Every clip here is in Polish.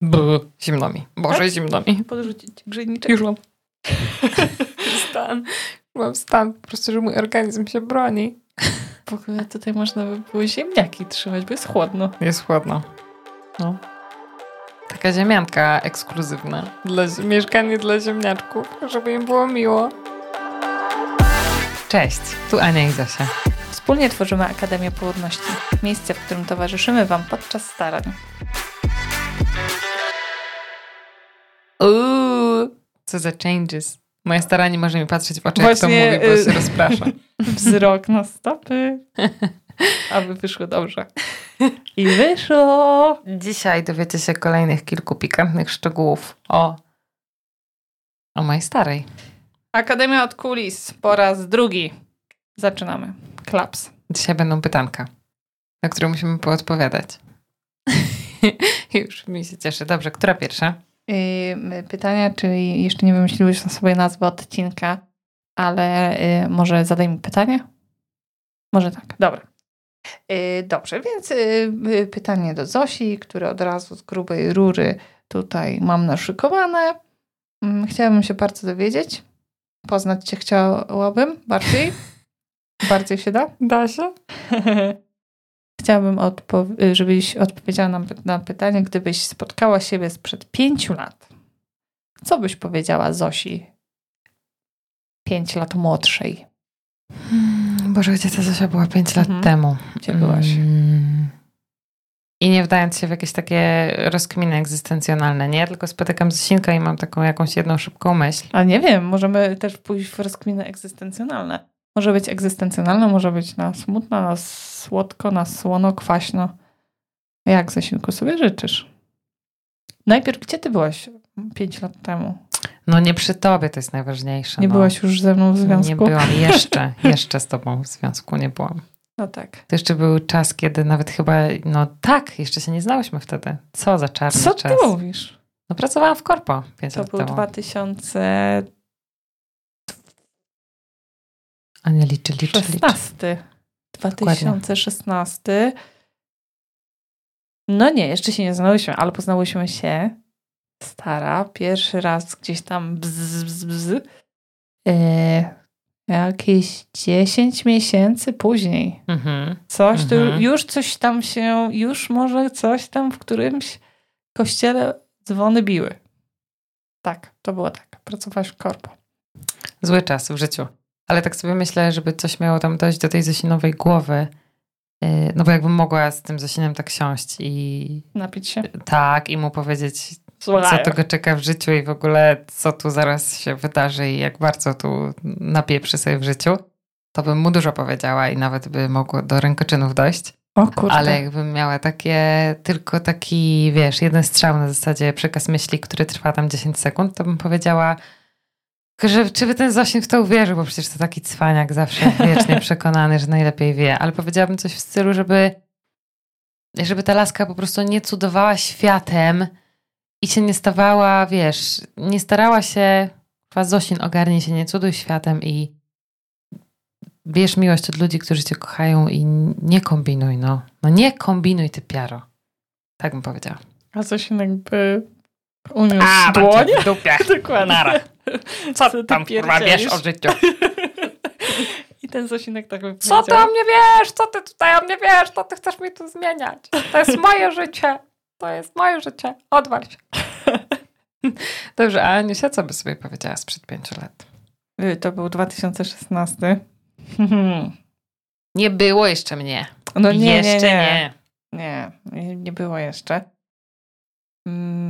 B, zimno mi. Boże, zimno mi. Podrzucić ci grzejniczek? Już mam. stan. Mam stan po prostu, że mój organizm się broni. W ogóle tutaj można by było ziemniaki trzymać, bo jest chłodno. Jest chłodno. No. Taka ziemianka ekskluzywna. Dla, mieszkanie dla ziemniaczków, żeby im było miło. Cześć, tu Ania i Zosia. Wspólnie tworzymy Akademię Płodności. Miejsce, w którym towarzyszymy Wam podczas starań. Uuu, co za changes. Moja stara nie może mi patrzeć w oczy, Właśnie, jak to mówi, bo y- się rozprasza. Wzrok na stopy. Aby wyszło dobrze. I wyszło! Dzisiaj dowiecie się kolejnych kilku pikantnych szczegółów o, o mojej starej. Akademia od kulis po raz drugi. Zaczynamy. Klaps. Dzisiaj będą pytanka, na które musimy poodpowiadać. Już mi się cieszy. Dobrze, która pierwsza? Yy, pytania, czyli jeszcze nie wymyśliłeś na sobie nazwy odcinka, ale yy, może zadaj mi pytanie? Może tak, dobra. Yy, dobrze, więc pytanie do Zosi, które od razu z grubej rury tutaj mam naszykowane. Mm, Chciałabym się bardzo dowiedzieć. Poznać Cię chciałabym bardziej. bardziej się da? Da się. Chciałabym, odpo- żebyś odpowiedziała na, na pytanie, gdybyś spotkała siebie sprzed pięciu lat. Co byś powiedziała Zosi pięć lat młodszej? Boże, gdzie ta Zosia była 5 lat Mhm. temu? Gdzie byłaś? Mm. I nie wdając się w jakieś takie rozkminy egzystencjonalne, nie? Tylko spotykam Zosinkę i mam taką jakąś jedną szybką myśl. A nie wiem, możemy też pójść w rozkminy egzystencjonalne. Może być egzystencjonalna, może być na smutno, na słodko, na słono, kwaśno. Jak zasilku sobie życzysz? Najpierw, gdzie ty byłaś 5 lat temu? No nie przy tobie, to jest najważniejsze. Nie no. byłaś już ze mną w związku? Nie byłam jeszcze, jeszcze z tobą w związku nie byłam. No tak. To jeszcze był czas, kiedy nawet chyba, no tak, jeszcze się nie znałyśmy wtedy. Co za czarny Co czas. Co ty mówisz? No pracowałam w korpo 5 lat temu. To był 2000... Ania liczy, liczy, 16. liczy. 2016. No nie, jeszcze się nie znałyśmy, ale poznałyśmy się. Stara, pierwszy raz gdzieś tam bzz, bzz, bzz. E, jakieś 10 miesięcy później. Mhm. Coś tu, mhm. już coś tam się, już może coś tam w którymś kościele dzwony biły. Tak, to było tak. Pracowałaś w korpo. Zły czas w życiu. Ale tak sobie myślę, żeby coś miało tam dojść do tej Zosinowej głowy. yy, No bo jakbym mogła z tym Zosinem tak siąść i Napić się. tak, i mu powiedzieć, co Słuchaj. to go czeka w życiu i w ogóle co tu zaraz się wydarzy i jak bardzo tu napieprzy sobie w życiu, to bym mu dużo powiedziała i nawet by mogło do rękoczynów dojść. O kurde. Ale jakbym miała takie, tylko taki, wiesz, jeden strzał na zasadzie przekaz myśli, który trwa tam 10 sekund, to bym powiedziała, że czy by ten Zosin w to uwierzył, bo przecież to taki cwaniak zawsze wiecznie przekonany, że najlepiej wie. Ale powiedziałabym coś w stylu, żeby, żeby ta laska po prostu nie cudowała światem i się nie stawała, wiesz, nie starała się, chyba Zosin ogarnij się, nie cuduj światem i bierz miłość od ludzi, którzy cię kochają i nie kombinuj, no. No nie kombinuj, ty piaro. Tak bym powiedziała. A coś jakby uniósł dłoń. w dupie. Dokładnie. Nara. Co ty Tam kurwa wiesz o życiu. I ten Zosinek tak by Co ty o mnie wiesz? Co ty tutaj o mnie wiesz? Co ty chcesz mi tu zmieniać? To jest moje życie. To jest moje życie. Odwal się. Dobrze, a Aniusia co by sobie powiedziała sprzed pięciu lat? To był 2016. Nie było jeszcze mnie. No nie, jeszcze nie, nie. nie. Nie, nie było jeszcze. Mm,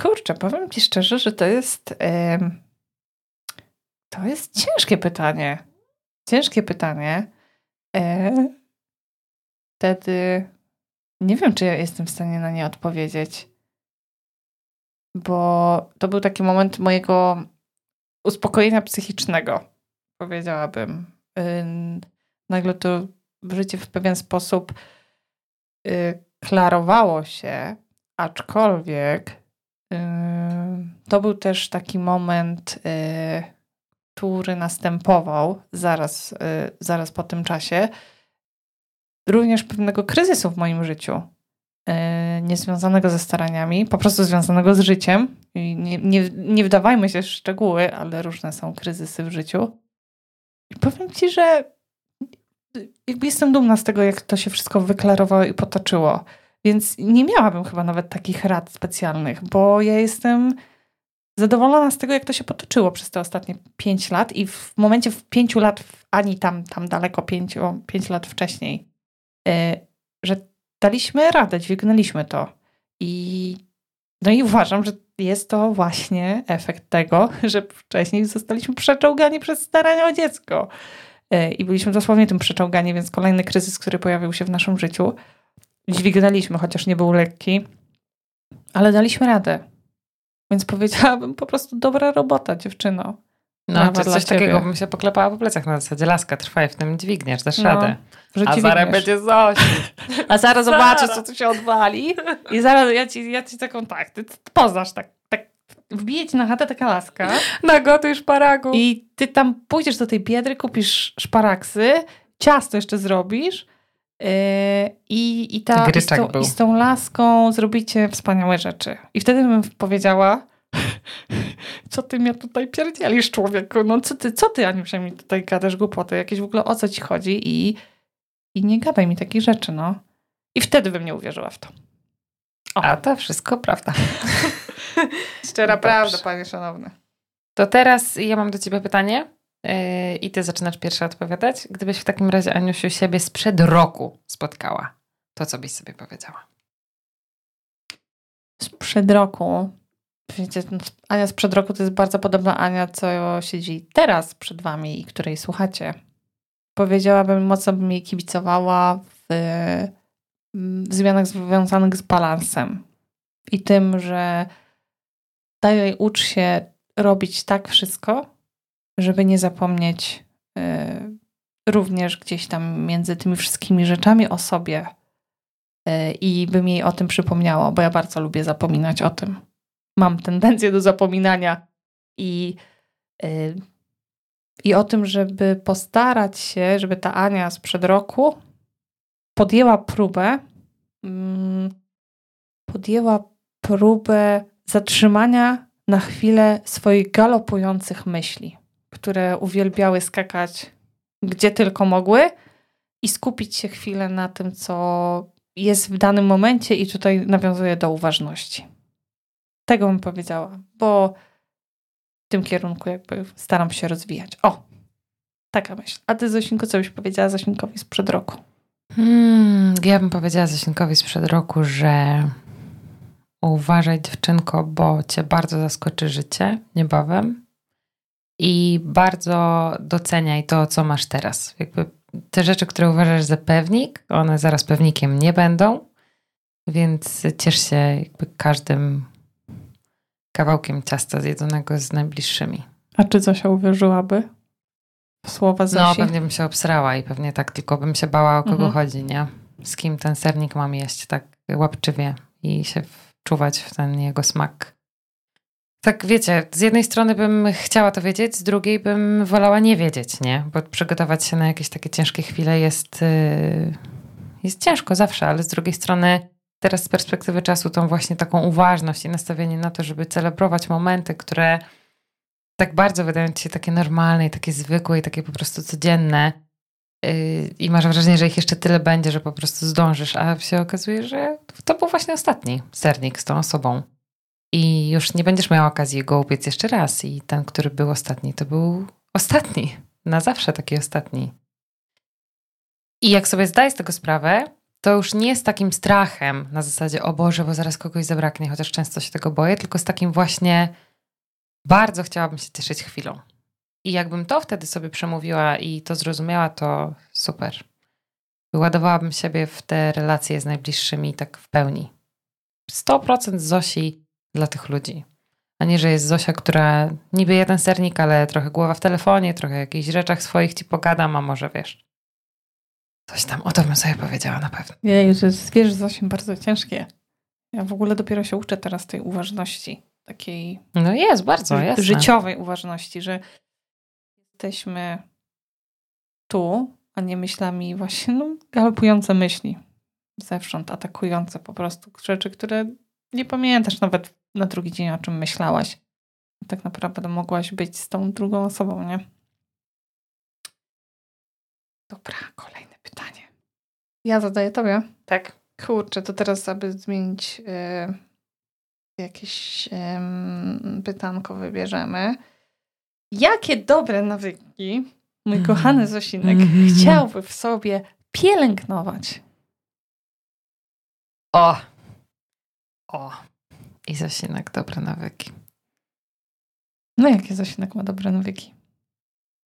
kurczę, powiem ci szczerze, że to jest to jest ciężkie pytanie. Ciężkie pytanie. E, wtedy nie wiem, czy ja jestem w stanie na nie odpowiedzieć. Bo to był taki moment mojego uspokojenia psychicznego, powiedziałabym. Ym, Nagle to życie w pewien sposób y, klarowało się, aczkolwiek y, to był też taki moment, y, który następował zaraz, y, zaraz po tym czasie, również pewnego kryzysu w moim życiu. Niezwiązanego ze staraniami, po prostu związanego z życiem. I nie, nie, nie wdawajmy się w szczegóły, ale różne są kryzysy w życiu. I powiem ci, że jestem dumna z tego, jak to się wszystko wyklarowało i potoczyło. Więc nie miałabym chyba nawet takich rad specjalnych, bo ja jestem zadowolona z tego, jak to się potoczyło przez te ostatnie pięć lat i w momencie w pięciu lat, ani tam, tam daleko pięć, o, pięć lat wcześniej, yy, że daliśmy radę, dźwignęliśmy to. I no i uważam, że jest to właśnie efekt tego, że wcześniej zostaliśmy przeczołgani przez starania o dziecko. Yy, I byliśmy dosłownie tym przeczołgani, więc kolejny kryzys, który pojawił się w naszym życiu, dźwignęliśmy, chociaż nie był lekki, ale daliśmy radę. Więc powiedziałabym po prostu dobra robota, dziewczyno. No, to coś ciebie. takiego bym się poklepała po plecach na zasadzie laska, trwaj w tym dźwigniesz, dasz no, radę. A zaraz będzie Zosi. A zaraz zobaczysz, co tu się odwali. I zaraz ja ci, ja ci taką, tak, ty poznasz, tak, tak wbije ci na chatę taka laska. Nagotuj szparagu. I ty tam pójdziesz do tej biedry, kupisz szparaksy, ciasto jeszcze zrobisz i, i, ta, i, z tą, i z tą laską zrobicie wspaniałe rzeczy. I wtedy bym powiedziała, co ty mnie tutaj pierdzielisz, człowieku? No co ty, co ty, Aniusia, mi tutaj gadasz głupoty? Jakieś w ogóle o co ci chodzi? I, i nie gadaj mi takich rzeczy, no. I wtedy bym nie uwierzyła w to. O. A to wszystko prawda. Szczera prawda, panie szanowny. To teraz ja mam do ciebie pytanie yy, i ty zaczynasz pierwsza odpowiadać. Gdybyś w takim razie, Aniusiu, siebie sprzed roku spotkała, to co byś sobie powiedziała? Sprzed roku Wiecie, Ania sprzed roku to jest bardzo podobna Ania, co siedzi teraz przed wami i której słuchacie. Powiedziałabym, mocno bym jej kibicowała w, w zmianach związanych z balansem i tym, że daj ucz się robić tak wszystko, żeby nie zapomnieć y, również gdzieś tam między tymi wszystkimi rzeczami o sobie y, i bym jej o tym przypomniała, bo ja bardzo lubię zapominać o tym. Mam tendencję do zapominania i, yy, i o tym, żeby postarać się, żeby ta Ania sprzed roku podjęła próbę, yy, podjęła próbę zatrzymania na chwilę swoich galopujących myśli, które uwielbiały skakać gdzie tylko mogły i skupić się chwilę na tym, co jest w danym momencie, i tutaj nawiązuję do uważności. Tego bym powiedziała, bo w tym kierunku jakby staram się rozwijać. O, taka myśl. A ty, Zosinko, co byś powiedziała Zosinkowi sprzed roku? Hmm, ja bym powiedziała Zosinkowi sprzed roku, że uważaj dziewczynko, bo cię bardzo zaskoczy życie niebawem i bardzo doceniaj to, co masz teraz. Jakby te rzeczy, które uważasz za pewnik, one zaraz pewnikiem nie będą, więc ciesz się jakby każdym kawałkiem ciasta zjedzonego z najbliższymi. A czy Zosia uwierzyłaby w słowa Zosi? No, pewnie bym się obsrała i pewnie tak tylko bym się bała, o kogo mhm. chodzi, nie? Z kim ten sernik mam jeść tak łapczywie i się wczuwać w ten jego smak. Tak, wiecie, z jednej strony bym chciała to wiedzieć, z drugiej bym wolała nie wiedzieć, nie? Bo przygotować się na jakieś takie ciężkie chwile jest, yy, jest ciężko zawsze, ale z drugiej strony teraz z perspektywy czasu tą właśnie taką uważność i nastawienie na to, żeby celebrować momenty, które tak bardzo wydają ci się takie normalne i takie zwykłe i takie po prostu codzienne. Yy, I masz wrażenie, że ich jeszcze tyle będzie, że po prostu zdążysz, a się okazuje, że to był właśnie ostatni sernik z tą osobą. I już nie będziesz miał okazji go upiec jeszcze raz. I ten, który był ostatni, to był ostatni. Na zawsze taki ostatni. I jak sobie zdaj z tego sprawę, to już nie z takim strachem na zasadzie, o Boże, bo zaraz kogoś zabraknie, chociaż często się tego boję, tylko z takim właśnie bardzo chciałabym się cieszyć chwilą. I jakbym to wtedy sobie przemówiła i to zrozumiała, to super. Wyładowałabym siebie w te relacje z najbliższymi tak w pełni. 100% Zosi dla tych ludzi. A nie, że jest Zosia, która niby jeden sernik, ale trochę głowa w telefonie, trochę o jakichś rzeczach swoich ci pogadam, a może wiesz, Coś tam, o to bym sobie powiedziała na pewno. Jej, że jest, wiesz, z 8 bardzo ciężkie. Ja w ogóle dopiero się uczę teraz tej uważności. Takiej. No jest, bardzo, jest. Życiowej uważności, że jesteśmy tu, a nie myślami właśnie, no, galopujące myśli. zewsząd atakujące po prostu rzeczy, które nie pamiętasz nawet na drugi dzień, o czym myślałaś. Tak naprawdę mogłaś być z tą drugą osobą, nie? Dobra, kolejne pytanie. Ja zadaję tobie. Tak. Kurczę, to teraz, aby zmienić yy, jakieś yy, pytanko wybierzemy. Jakie dobre nawyki mój Mhm. kochany Zosinek Mhm. chciałby w sobie pielęgnować? O! O! I Zosinek, dobre nawyki. No jakie Zosinek ma dobre nawyki?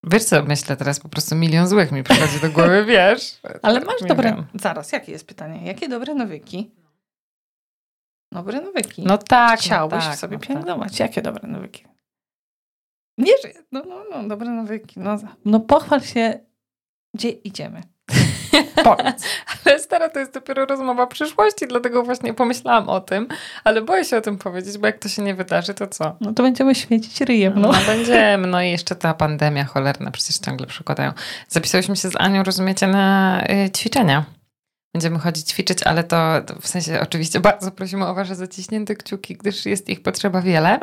Wiesz co, myślę teraz po prostu milion złych mi przychodzi do głowy, wiesz? Ale Tak masz nie dobre... wiem. Zaraz, jakie jest pytanie? Jakie dobre nawyki? Dobre nawyki. No tak. Chciałbyś no tak, sobie no tak. pielęgnować. Jakie dobre nawyki? Nie, że... No, no, no, dobre nawyki. No, no pochwal się, gdzie idziemy. Powiedz. Ale stara, to jest dopiero rozmowa przyszłości, dlatego właśnie pomyślałam o tym, ale boję się o tym powiedzieć, bo jak to się nie wydarzy, to co? No to będziemy świecić ryjem, No, no. będziemy, no i jeszcze ta pandemia cholerna przecież ciągle przykładają. Zapisałyśmy się z Anią, rozumiecie, na y, ćwiczenia. Będziemy chodzić ćwiczyć, ale to, to w sensie oczywiście bardzo prosimy o wasze zaciśnięte kciuki, gdyż jest ich potrzeba wiele.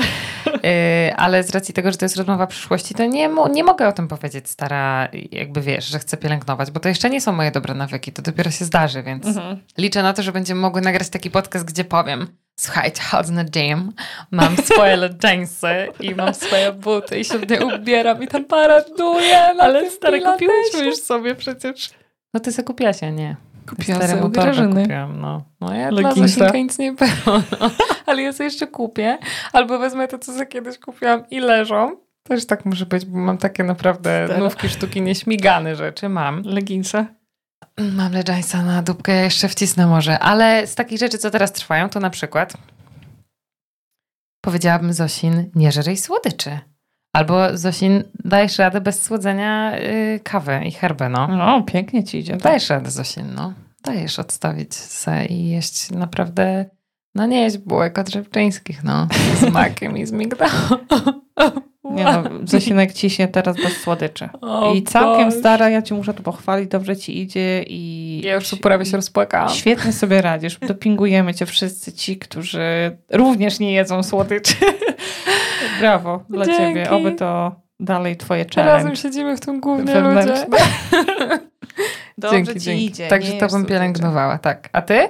Y, ale z racji tego, że to jest rozmowa przyszłości, to nie, nie mogę o tym powiedzieć, stara, jakby wiesz, że chcę pielęgnować, bo to jeszcze nie są moje dobre nawyki, to dopiero się zdarzy, więc Mhm. liczę na to, że będziemy mogły nagrać taki podcast, gdzie powiem słuchajcie, chodzę na gym, mam swoje jeansy i mam swoje buty i się w nie ubieram i tam paraduję Ale stare, kupiłyśmy już sobie przecież. No ty sobie kupiłaś, ja nie. Kupiła Stare sobie u Grażyny. kupiłam, no. No ja dla Leginsa. Zosinka nic nie było, no. Ale ja sobie jeszcze kupię. Albo wezmę to, co sobie kiedyś kupiłam i leżą. Też tak może być, bo mam takie naprawdę Stara. nówki sztuki nieśmigane rzeczy, mam. Leginsa. Mam leżańca na dupkę, ja jeszcze wcisnę może. Ale z takich rzeczy, co teraz trwają, to na przykład powiedziałabym Zosin, nie żerej słodyczy. Albo Zosin, dajesz radę bez słodzenia y, kawy i herby, no. No, pięknie ci idzie. Dajesz radę, Zosin, no. Dajesz odstawić se i jeść naprawdę, no nie jeść bułek odrzewczyńskich, no. Z makiem i z migdałą. Nie no, Zosinek ciśnie teraz bez słodyczy. O I całkiem Boże. stara, ja ci muszę to pochwalić, dobrze ci idzie i... Ja już tu prawie się rozpłakałam. Świetnie sobie radzisz. Dopingujemy cię wszyscy ci, którzy również nie jedzą słodyczy. Brawo dla Dzięki. ciebie. Oby to dalej twoje challenge. Razem siedzimy w tym głównie ludzie. Dobrze dzięki, ci dzięki. idzie. Także to bym słodyczy. pielęgnowała, tak. A ty?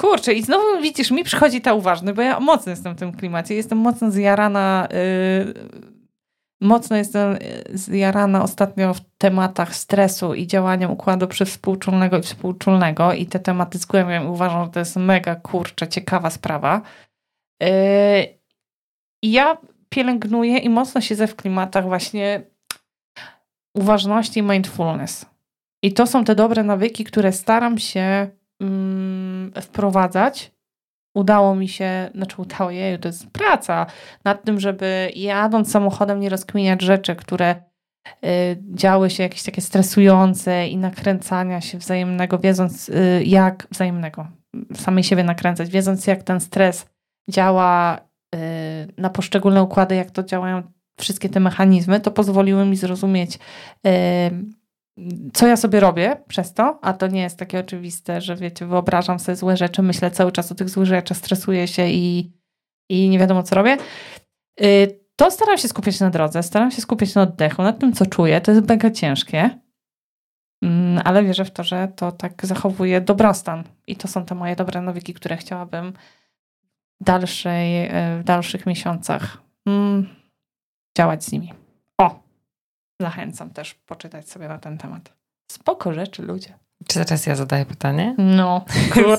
Kurczę, i znowu widzisz, mi przychodzi ta uważność, bo ja mocno jestem w tym klimacie. Jestem mocno zjarana. Yy, mocno jestem y, zjarana ostatnio w tematach stresu i działania układu przywspółczulnego i współczulnego. I te tematy zgłębiam i uważam, że to jest mega kurczę, ciekawa sprawa. Yy, ja pielęgnuję i mocno siedzę w klimatach właśnie uważności i mindfulness. I to są te dobre nawyki, które staram się mm, wprowadzać. Udało mi się, znaczy udało jej, to jest praca nad tym, żeby jadąc samochodem nie rozkminiać rzeczy, które y, działy się jakieś takie stresujące i nakręcania się wzajemnego, wiedząc y, jak wzajemnego, samej siebie nakręcać, wiedząc jak ten stres działa y, na poszczególne układy, jak to działają wszystkie te mechanizmy, to pozwoliły mi zrozumieć co ja sobie robię przez to, a to nie jest takie oczywiste, że wiecie, wyobrażam sobie złe rzeczy, myślę cały czas o tych złych rzeczach, stresuję się i, i nie wiadomo co robię. Y, To staram się skupiać na drodze, staram się skupiać na oddechu, na tym, co czuję. To jest mega ciężkie, Mm, ale wierzę w to, że to tak zachowuje dobrostan. I to są te moje dobre nawyki, które chciałabym w, dalszej, y, w dalszych miesiącach mm, działać z nimi. Zachęcam też poczytać sobie na ten temat. Spoko rzeczy, ludzie. Czy teraz ja zadaję pytanie? No,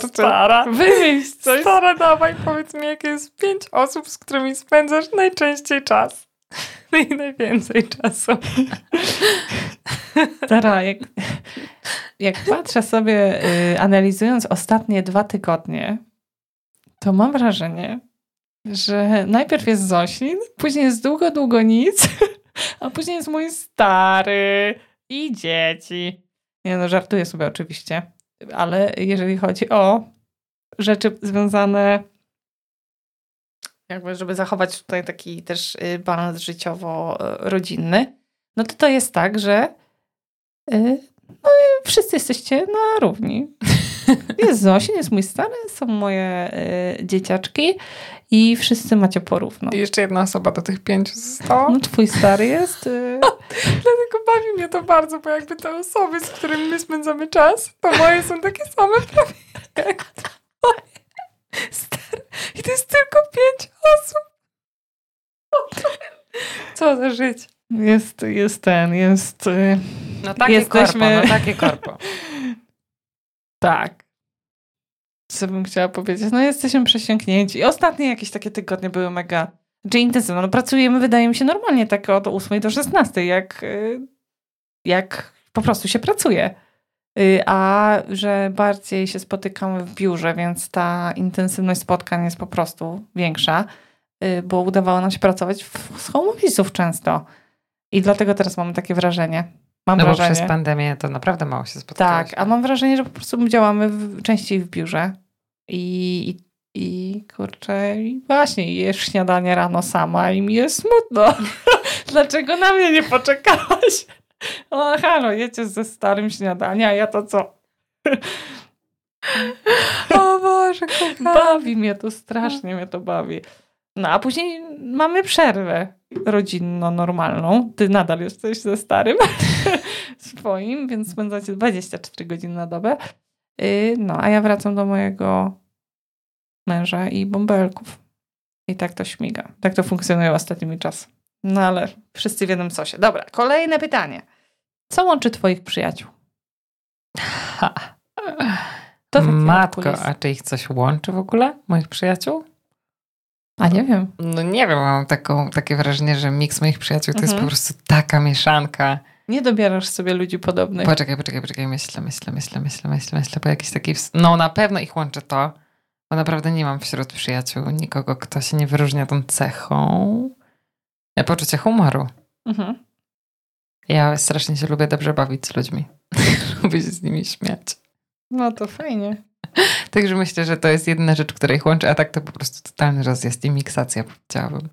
Stara. Wymyśl coś. Stara, dawaj, powiedz mi, jakie jest pięć osób, z którymi spędzasz najczęściej czas. I najwięcej czasu. Stara, jak, jak patrzę sobie, y, analizując ostatnie dwa tygodnie, to mam wrażenie, że najpierw jest Zosin, później jest długo, długo nic, a później jest mój stary i dzieci. Nie no, żartuję sobie oczywiście, ale jeżeli chodzi o rzeczy związane jakby, żeby zachować tutaj taki też y, balans życiowo-rodzinny, no to to jest tak, że y, No wszyscy jesteście na równi. Jest Zosin, jest mój stary, są moje y, dzieciaczki i wszyscy macie porówno. I jeszcze jedna osoba do tych pięciu została. No twój stary jest... Y... Dlatego bawi mnie to bardzo, bo jakby te osoby, z którymi my spędzamy czas, to moje są takie same prawie jak twoje. Stary. I to jest tylko pięć osób. Co za życie. Jest, jest ten, jest... Y... No takie Jesteśmy... korpo, no takie korpo. tak. Co bym chciała powiedzieć? No jesteśmy przesiąknięci. Ostatnie jakieś takie tygodnie były mega czy intensywne. No pracujemy, wydaje mi się, normalnie tak od 8 do 16, jak, y, jak po prostu się pracuje. Y, a że bardziej się spotykamy w biurze, więc ta intensywność spotkań jest po prostu większa, y, bo udawało nam się pracować z home często. I dlatego teraz mamy takie wrażenie. Mam no wrażenie. bo przez pandemię to naprawdę mało się spotykało. Tak, a mam wrażenie, że po prostu działamy w, częściej w biurze. I, i, i kurczę, i właśnie jesz śniadanie rano sama i mi jest smutno. Dlaczego na mnie nie poczekałaś? O, halo, jecie ze starym śniadania, a ja to co? o Boże, kocham. Bawi mnie to, strasznie mnie to bawi. No, a później mamy przerwę rodzinno-normalną. Ty nadal jesteś ze starym swoim, więc spędzacie 24 godziny na dobę. Y, no, a ja wracam do mojego męża i bąbelków. I tak to śmiga. Tak to funkcjonuje ostatnimi czasy. No ale wszyscy wiedzą co się. Dobra, kolejne pytanie. Co łączy twoich przyjaciół? Ha. To Matko, a czy ich coś łączy w ogóle, moich przyjaciół? A nie wiem. No nie wiem, mam taką, takie wrażenie, że miks moich przyjaciół to mhm. jest po prostu taka mieszanka. Nie dobierasz sobie ludzi podobnych. Poczekaj, poczekaj, poczekaj, myślę, myślę, myślę, myślę, myślę, myślę, bo jakiś taki... No na pewno ich łączy to, bo naprawdę nie mam wśród przyjaciół nikogo, kto się nie wyróżnia tą cechą. Ja poczucie humoru. Mhm. Ja strasznie się lubię dobrze bawić z ludźmi. lubię się z nimi śmiać. No to fajnie. Także myślę, że to jest jedna rzecz, która ich łączy, a tak to po prostu totalny rozjazd i miksacja, powiedziałabym.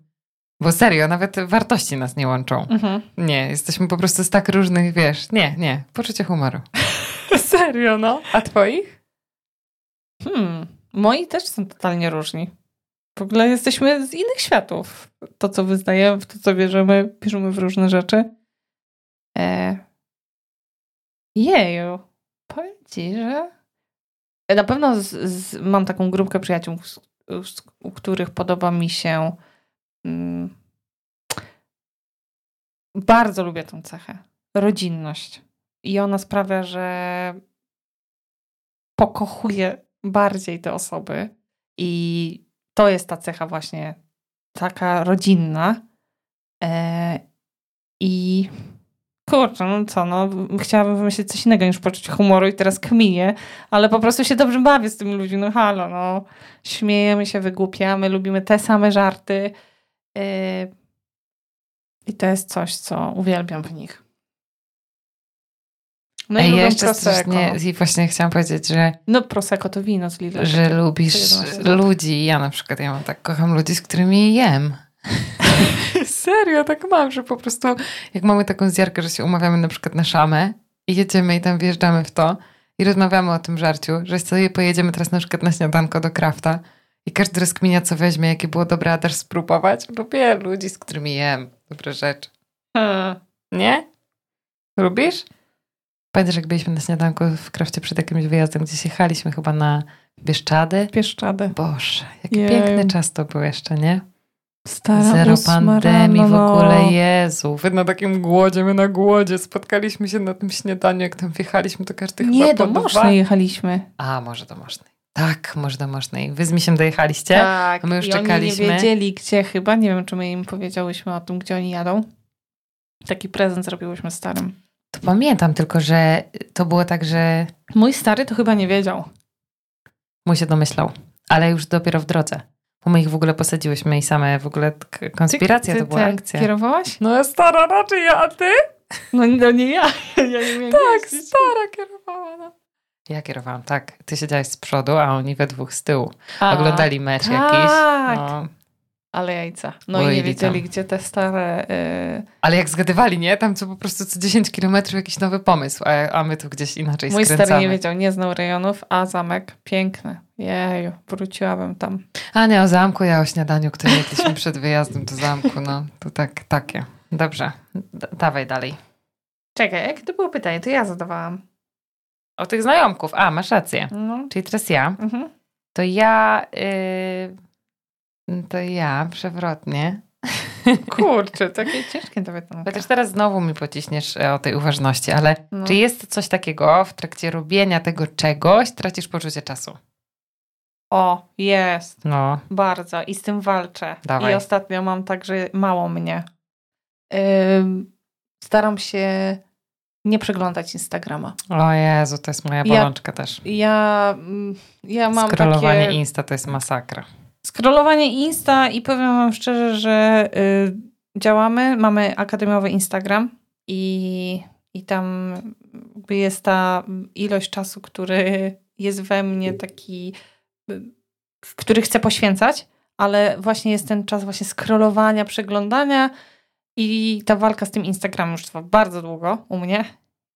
Bo serio, nawet wartości nas nie łączą. Mhm. Nie, jesteśmy po prostu z tak różnych, wiesz, nie, nie, poczucie humoru. serio, no. A twoich? Hmm, moi też są totalnie różni. W ogóle jesteśmy z innych światów. To, co wyznajemy, w to, co wierzymy, wierzymy w różne rzeczy. E... Jeju. Powiem ci, że na pewno z, z, mam taką grupkę przyjaciół, u których podoba mi się. Mm, bardzo lubię tą cechę. Rodzinność. I ona sprawia, że pokochuję bardziej te osoby. I to jest ta cecha właśnie taka rodzinna. E, I kurczę, no co, no chciałabym wymyślić coś innego niż poczucie humoru i teraz kminie, ale po prostu się dobrze bawię z tymi ludźmi, no halo, no śmiejemy się, wygłupiamy, lubimy te same żarty yy... i to jest coś, co uwielbiam w nich. No i ja jeszcze strasznie, i właśnie chciałam powiedzieć, że... No Prosecco to wino z Lidla. Że lubisz ludzi. Ja na przykład, ja mam tak, kocham ludzi, z którymi jem. Serio, tak mam, że po prostu jak mamy taką zjarkę, że się umawiamy na przykład na szamę i jedziemy i tam wjeżdżamy w to i rozmawiamy o tym żarciu, że sobie pojedziemy teraz na przykład na śniadanko do Krafta i każdy rozkminia co weźmie, jakie było dobre, a też spróbować. Lubię ludzi, z którymi jem dobre rzeczy. Hmm. Nie? Lubisz? Pamiętasz, jak byliśmy na śniadanku w Krafcie przed jakimś wyjazdem, gdzieś jechaliśmy chyba na Bieszczady? Bieszczady. Boże, jaki Jej. piękny czas to był jeszcze, nie? Stara Zero pandemii w ogóle, Jezu. Wy na takim głodzie, my na głodzie. Spotkaliśmy się na tym śniadaniu, jak tam wjechaliśmy, to każdy Nie, do Mosznej jechaliśmy. A, może do Mosznej. Tak, może do Mosznej. Wy z Misiem dojechaliście, tak, a my już i czekaliśmy. Oni nie wiedzieli gdzie chyba, nie wiem czy my im powiedziałyśmy o tym, gdzie oni jadą. Taki prezent zrobiłyśmy starym. To pamiętam tylko, że to było tak, że... Mój stary to chyba nie wiedział. Mój się domyślał, ale już dopiero w drodze. Bo my ich w ogóle posadziłyśmy i same w ogóle konspiracja ty, ty, to była akcja. kierowałaś? No stara raczej ja, a ty? No, no nie ja. ja nie tak, stara kierowała. No. Ja kierowałam, tak. Ty siedziałeś z przodu, a oni we dwóch z tyłu. A, Oglądali mecz tak. jakiś. No. Ale jajca. No Oj, i nie wiedzieli, gdzie te stare... y, Ale jak zgadywali, nie? Tam co po prostu co 10 kilometrów jakiś nowy pomysł, a, a my tu gdzieś inaczej Mój skręcamy. stary nie wiedział, nie znał rejonów, a zamek piękny. Jeju, wróciłabym tam. A nie o zamku, ja o śniadaniu, które jedliśmy przed wyjazdem do zamku. No, to tak, takie. Dobrze, D- dawaj dalej. Czekaj, jakie to było pytanie? To ja zadawałam. O tych znajomków. A, masz rację. No. Czyli teraz ja. Mhm. To ja... Yy, to ja przewrotnie. Kurczę, takie ciężkie to pytanie. Chociaż teraz znowu mi pociśniesz e, o tej uważności, ale No. czy jest coś takiego w trakcie robienia tego czegoś, tracisz poczucie czasu? O, jest. No, Bardzo. I z tym walczę. Dawaj. I ostatnio mam tak, że mało mnie. Ym, staram się nie przeglądać Instagrama. o Jezu, to jest moja Ja- bolączka też. Ja, mm, ja mam Scrollowanie takie... Insta to jest masakra. Scrollowanie Insta i powiem wam szczerze, że y, działamy, mamy akademiowy Instagram i, i tam jest ta ilość czasu, który jest we mnie taki, y, który chcę poświęcać, ale właśnie jest ten czas właśnie scrollowania, przeglądania i ta walka z tym Instagramem już trwa bardzo długo u mnie.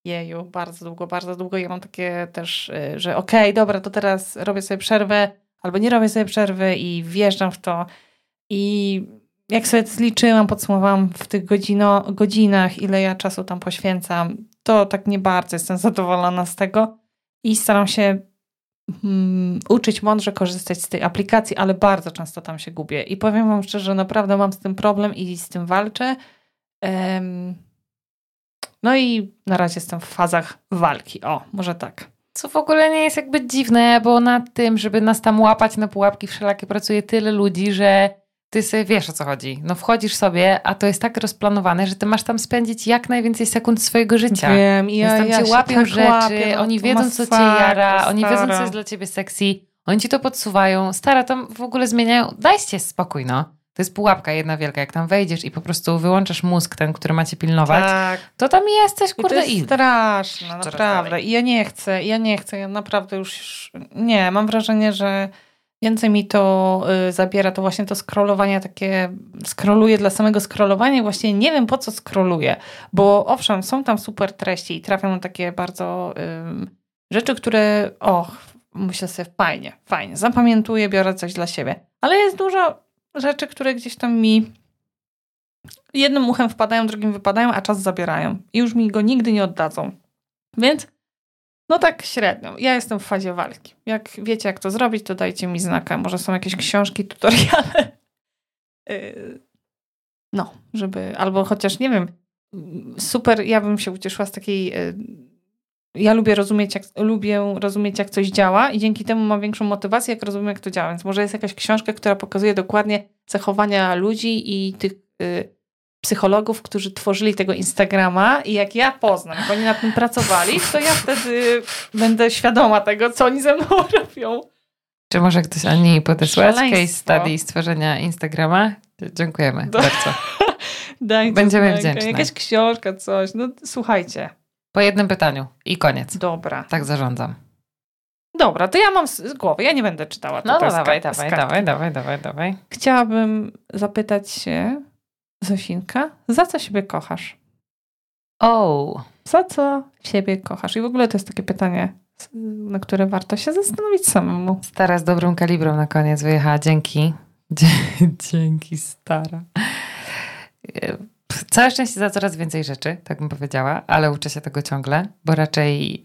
Jeju, bardzo długo, bardzo długo. Ja mam takie też, y, że okej, dobra, to teraz robię sobie przerwę, albo nie robię sobie przerwy i wjeżdżam w to. I jak sobie zliczyłam, podsumowałam w tych godzino, godzinach, ile ja czasu tam poświęcam, to tak nie bardzo jestem zadowolona z tego i staram się mm, uczyć mądrze korzystać z tej aplikacji, ale bardzo często tam się gubię. I powiem wam szczerze, naprawdę mam z tym problem i z tym walczę. No i na razie jestem w fazach walki. O, może tak. Co w ogóle nie jest jakby dziwne, bo nad tym, żeby nas tam łapać na pułapki wszelakie pracuje tyle ludzi, że ty sobie wiesz o co chodzi. No wchodzisz sobie, a to jest tak rozplanowane, że ty masz tam spędzić jak najwięcej sekund swojego życia. Wiem, ja, Więc tam ja cię łapią tak rzeczy, łapię, no oni wiedzą co cię jara, oni wiedzą co jest dla ciebie sexy, oni ci to podsuwają. Stara, tam w ogóle zmieniają. Dajcie spokój, no. To jest pułapka jedna wielka. Jak tam wejdziesz i po prostu wyłączasz mózg ten, który macie pilnować, Tak. to tam jesteś, I to kurde, jest i straszne, naprawdę. I ja nie chcę, ja nie chcę, ja naprawdę już nie, mam wrażenie, że więcej mi to y, zabiera, to właśnie to scrollowanie takie, scrolluję dla samego scrollowania właśnie nie wiem po co scrolluję, bo owszem, są tam super treści i trafią na takie bardzo ym, rzeczy, które och, myślę sobie fajnie, fajnie, zapamiętuję, biorę coś dla siebie, ale jest dużo rzeczy, które gdzieś tam mi jednym uchem wpadają, drugim wypadają, a czas zabierają. I już mi go nigdy nie oddadzą. Więc no tak średnio. Ja jestem w fazie walki. Jak wiecie, jak to zrobić, to dajcie mi znaka. Może są jakieś książki, tutoriale. Yy, No, żeby, albo chociaż nie wiem, super, ja bym się ucieszyła z takiej. yy, Ja lubię rozumieć, jak, lubię rozumieć, jak coś działa, i dzięki temu mam większą motywację, jak rozumiem, jak to działa. Więc może jest jakaś książka, która pokazuje dokładnie zachowania ludzi i tych yy, psychologów, którzy tworzyli tego Instagrama i jak ja poznam, jak oni nad tym pracowali, to ja wtedy będę świadoma tego, co oni ze mną robią. Czy może ktoś Ani podesłać case study stworzenia Instagrama? Dziękujemy Do- bardzo. Dajcie Będziemy znaka, wdzięczne. Jakaś książka, coś. No słuchajcie. Po jednym pytaniu i koniec. Dobra. Tak zarządzam. Dobra, to ja mam z głowy, ja nie będę czytała. No, no dawaj, dawaj, dawaj, dawaj, dawaj, dawaj. Chciałabym zapytać się, Zosinka, za co siebie kochasz? O, Za co siebie kochasz? I w ogóle to jest takie pytanie, na które warto się zastanowić samemu. stara z dobrą kalibrą na koniec wyjechała. Dzięki. Dzięki, stara. Całe szczęście za coraz więcej rzeczy, tak bym powiedziała, ale uczę się tego ciągle, bo raczej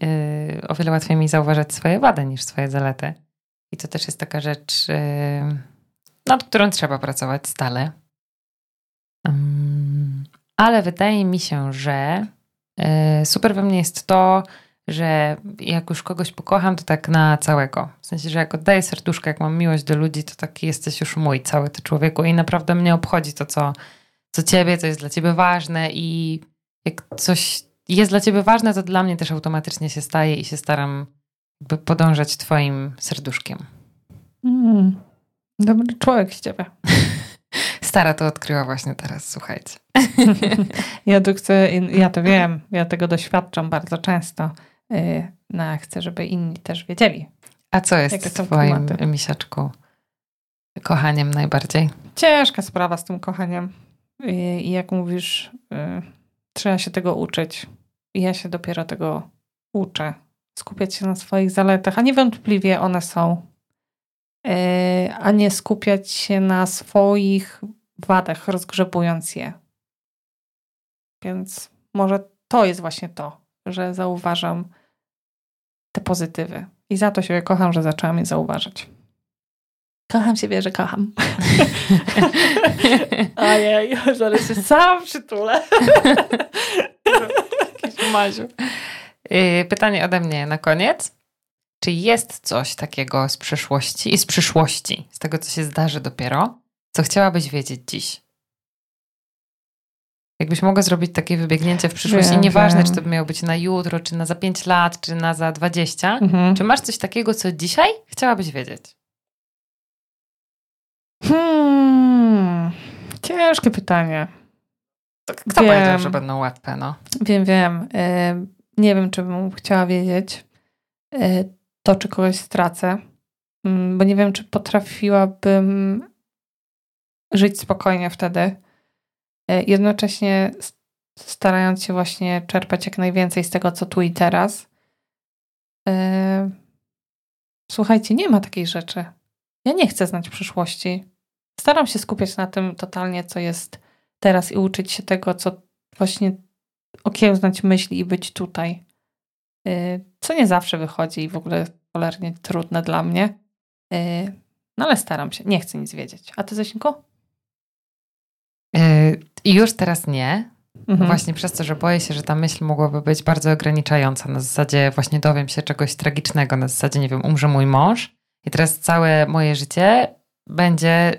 yy, o wiele łatwiej mi zauważać swoje wady niż swoje zalety. I to też jest taka rzecz, yy, nad którą trzeba pracować stale. Ale wydaje mi się, że yy, super we mnie jest to, że jak już kogoś pokocham, to tak na całego. W sensie, że jak oddaję serduszko, jak mam miłość do ludzi, to taki jesteś już mój, cały ty człowieku i naprawdę mnie obchodzi to, co, co ciebie, co jest dla ciebie ważne i jak coś jest dla ciebie ważne, to dla mnie też automatycznie się staje i się staram jakby podążać twoim serduszkiem. Mm, dobry człowiek z ciebie. Stara to odkryła właśnie teraz, słuchajcie. Ja to chcę, ja to wiem, ja tego doświadczam bardzo często. Yy, No, chcę, żeby inni też wiedzieli. A co jest twoim klimaty? misiaczku kochaniem najbardziej? ciężka sprawa z tym kochaniem. I, i jak mówisz, y, trzeba się tego uczyć. I ja się dopiero tego uczę. Skupiać się na swoich zaletach, a niewątpliwie one są. Y, a nie skupiać się na swoich wadach, rozgrzebując je. Więc może to jest właśnie to, że zauważam te pozytywy. I za to się kocham, że zaczęłam je zauważać. Kocham siebie, że kocham. Ojej, zaraz się sam przytulę. Maziu. Y, pytanie ode mnie na koniec. Czy jest coś takiego z przeszłości i z przyszłości, z tego, co się zdarzy dopiero, co chciałabyś wiedzieć dziś? Jakbyś mogła zrobić takie wybiegnięcie w przyszłość wiem, i nieważne, wiem. czy to miało być na jutro, czy na za 5 lat, czy na za 20, mhm. czy masz coś takiego, co dzisiaj chciałabyś wiedzieć? Hmm, ciężkie pytanie. Kto wiem, powiedział, że będą łatwe, no? Wiem, wiem. Nie wiem, czy bym chciała wiedzieć e, to, czy kogoś stracę, mm, bo nie wiem, czy potrafiłabym żyć spokojnie wtedy. E, jednocześnie starając się właśnie czerpać jak najwięcej z tego, co tu i teraz. E, słuchajcie, nie ma takiej rzeczy. Ja nie chcę znać przyszłości. Staram się skupiać na tym totalnie, co jest teraz i uczyć się tego, co właśnie okiełznać myśli i być tutaj. Y, co nie zawsze wychodzi i w ogóle cholernie trudne dla mnie. No ale staram się. Nie chcę nic wiedzieć. A ty, Zosinku? I już teraz nie. Mhm. Właśnie przez to, że boję się, że ta myśl mogłaby być bardzo ograniczająca. Na zasadzie właśnie dowiem się czegoś tragicznego. Na zasadzie, nie wiem, umrze mój mąż i teraz całe moje życie będzie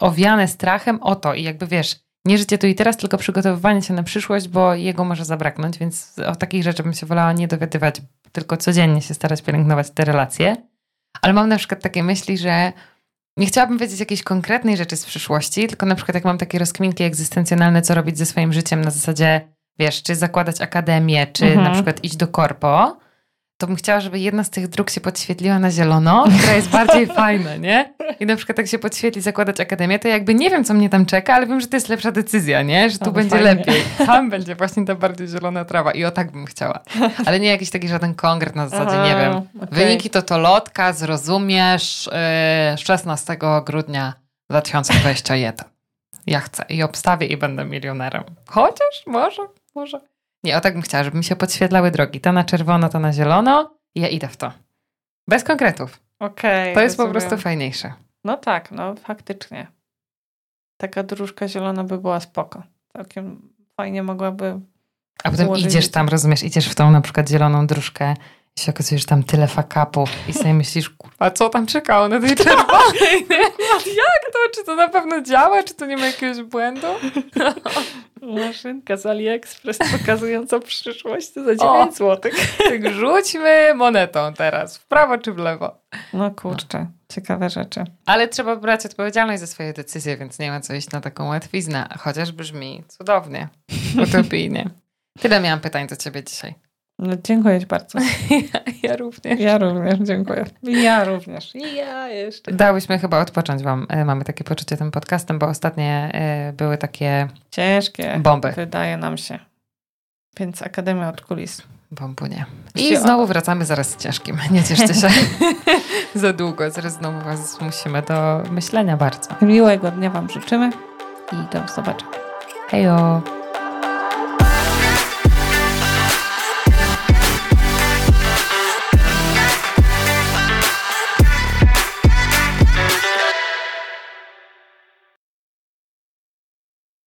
owiane strachem o to i jakby wiesz, nie życie tu i teraz, tylko przygotowywanie się na przyszłość, bo jego może zabraknąć, więc o takich rzeczy bym się wolała nie dowiadywać, tylko codziennie się starać pielęgnować te relacje. Ale mam na przykład takie myśli, że nie chciałabym wiedzieć jakiejś konkretnej rzeczy z przyszłości, tylko na przykład jak mam takie rozkminki egzystencjonalne, co robić ze swoim życiem na zasadzie, wiesz, czy zakładać akademię, czy mhm. na przykład iść do korpo, to bym chciała, żeby jedna z tych dróg się podświetliła na zielono, która jest bardziej fajna, nie? I na przykład jak się podświetli zakładać akademię, to jakby nie wiem, co mnie tam czeka, ale wiem, że to jest lepsza decyzja, nie? Że tu będzie fajnie. lepiej. Tam będzie właśnie ta bardziej zielona trawa i o tak bym chciała. Ale nie jakiś taki żaden konkret na zasadzie, Aha, nie wiem. Okay. Wyniki to to lotka, zrozumiesz yy, 16 grudnia 2021. Ja chcę i obstawię i będę milionerem. Chociaż może, może. Nie, o tak bym chciała, żeby mi się podświetlały drogi. Ta na czerwono, ta na zielono i ja idę w to. Bez konkretów. Okej. Okay, to jest rozumiem. po prostu fajniejsze. No tak, no faktycznie. Taka dróżka zielona by była spoko. Całkiem fajnie mogłaby. A potem idziesz tam, rozumiesz, idziesz w tą na przykład zieloną dróżkę się okazuje, że tam tyle fakapów i sobie myślisz, kurwa, co tam czekało na tej czerwonej? Jak to? Czy to na pewno działa? Czy to nie ma jakiegoś błędu? Maszynka z AliExpress pokazująca przyszłość za 9 zł. Tak rzućmy monetą teraz, w prawo czy w lewo. No kurczę, no. ciekawe rzeczy. Ale trzeba brać odpowiedzialność za swoje decyzje, więc nie ma co iść na taką łatwiznę, chociaż brzmi cudownie, utopijnie. Tyle miałam pytań do ciebie dzisiaj. No, dziękuję ci bardzo. Ja, ja, również. Ja również, dziękuję. Ja również. I ja jeszcze. Dałyśmy chyba odpocząć wam. E, mamy takie poczucie tym podcastem, bo ostatnie e, były takie ciężkie bomby. Wydaje nam się. Więc Akademia od kulis. Bombunie. I znowu wracamy zaraz z ciężkim. Nie cieszcie się za długo. Zaraz znowu was zmusimy do myślenia bardzo. Miłego dnia wam życzymy i do zobaczenia. Hejo.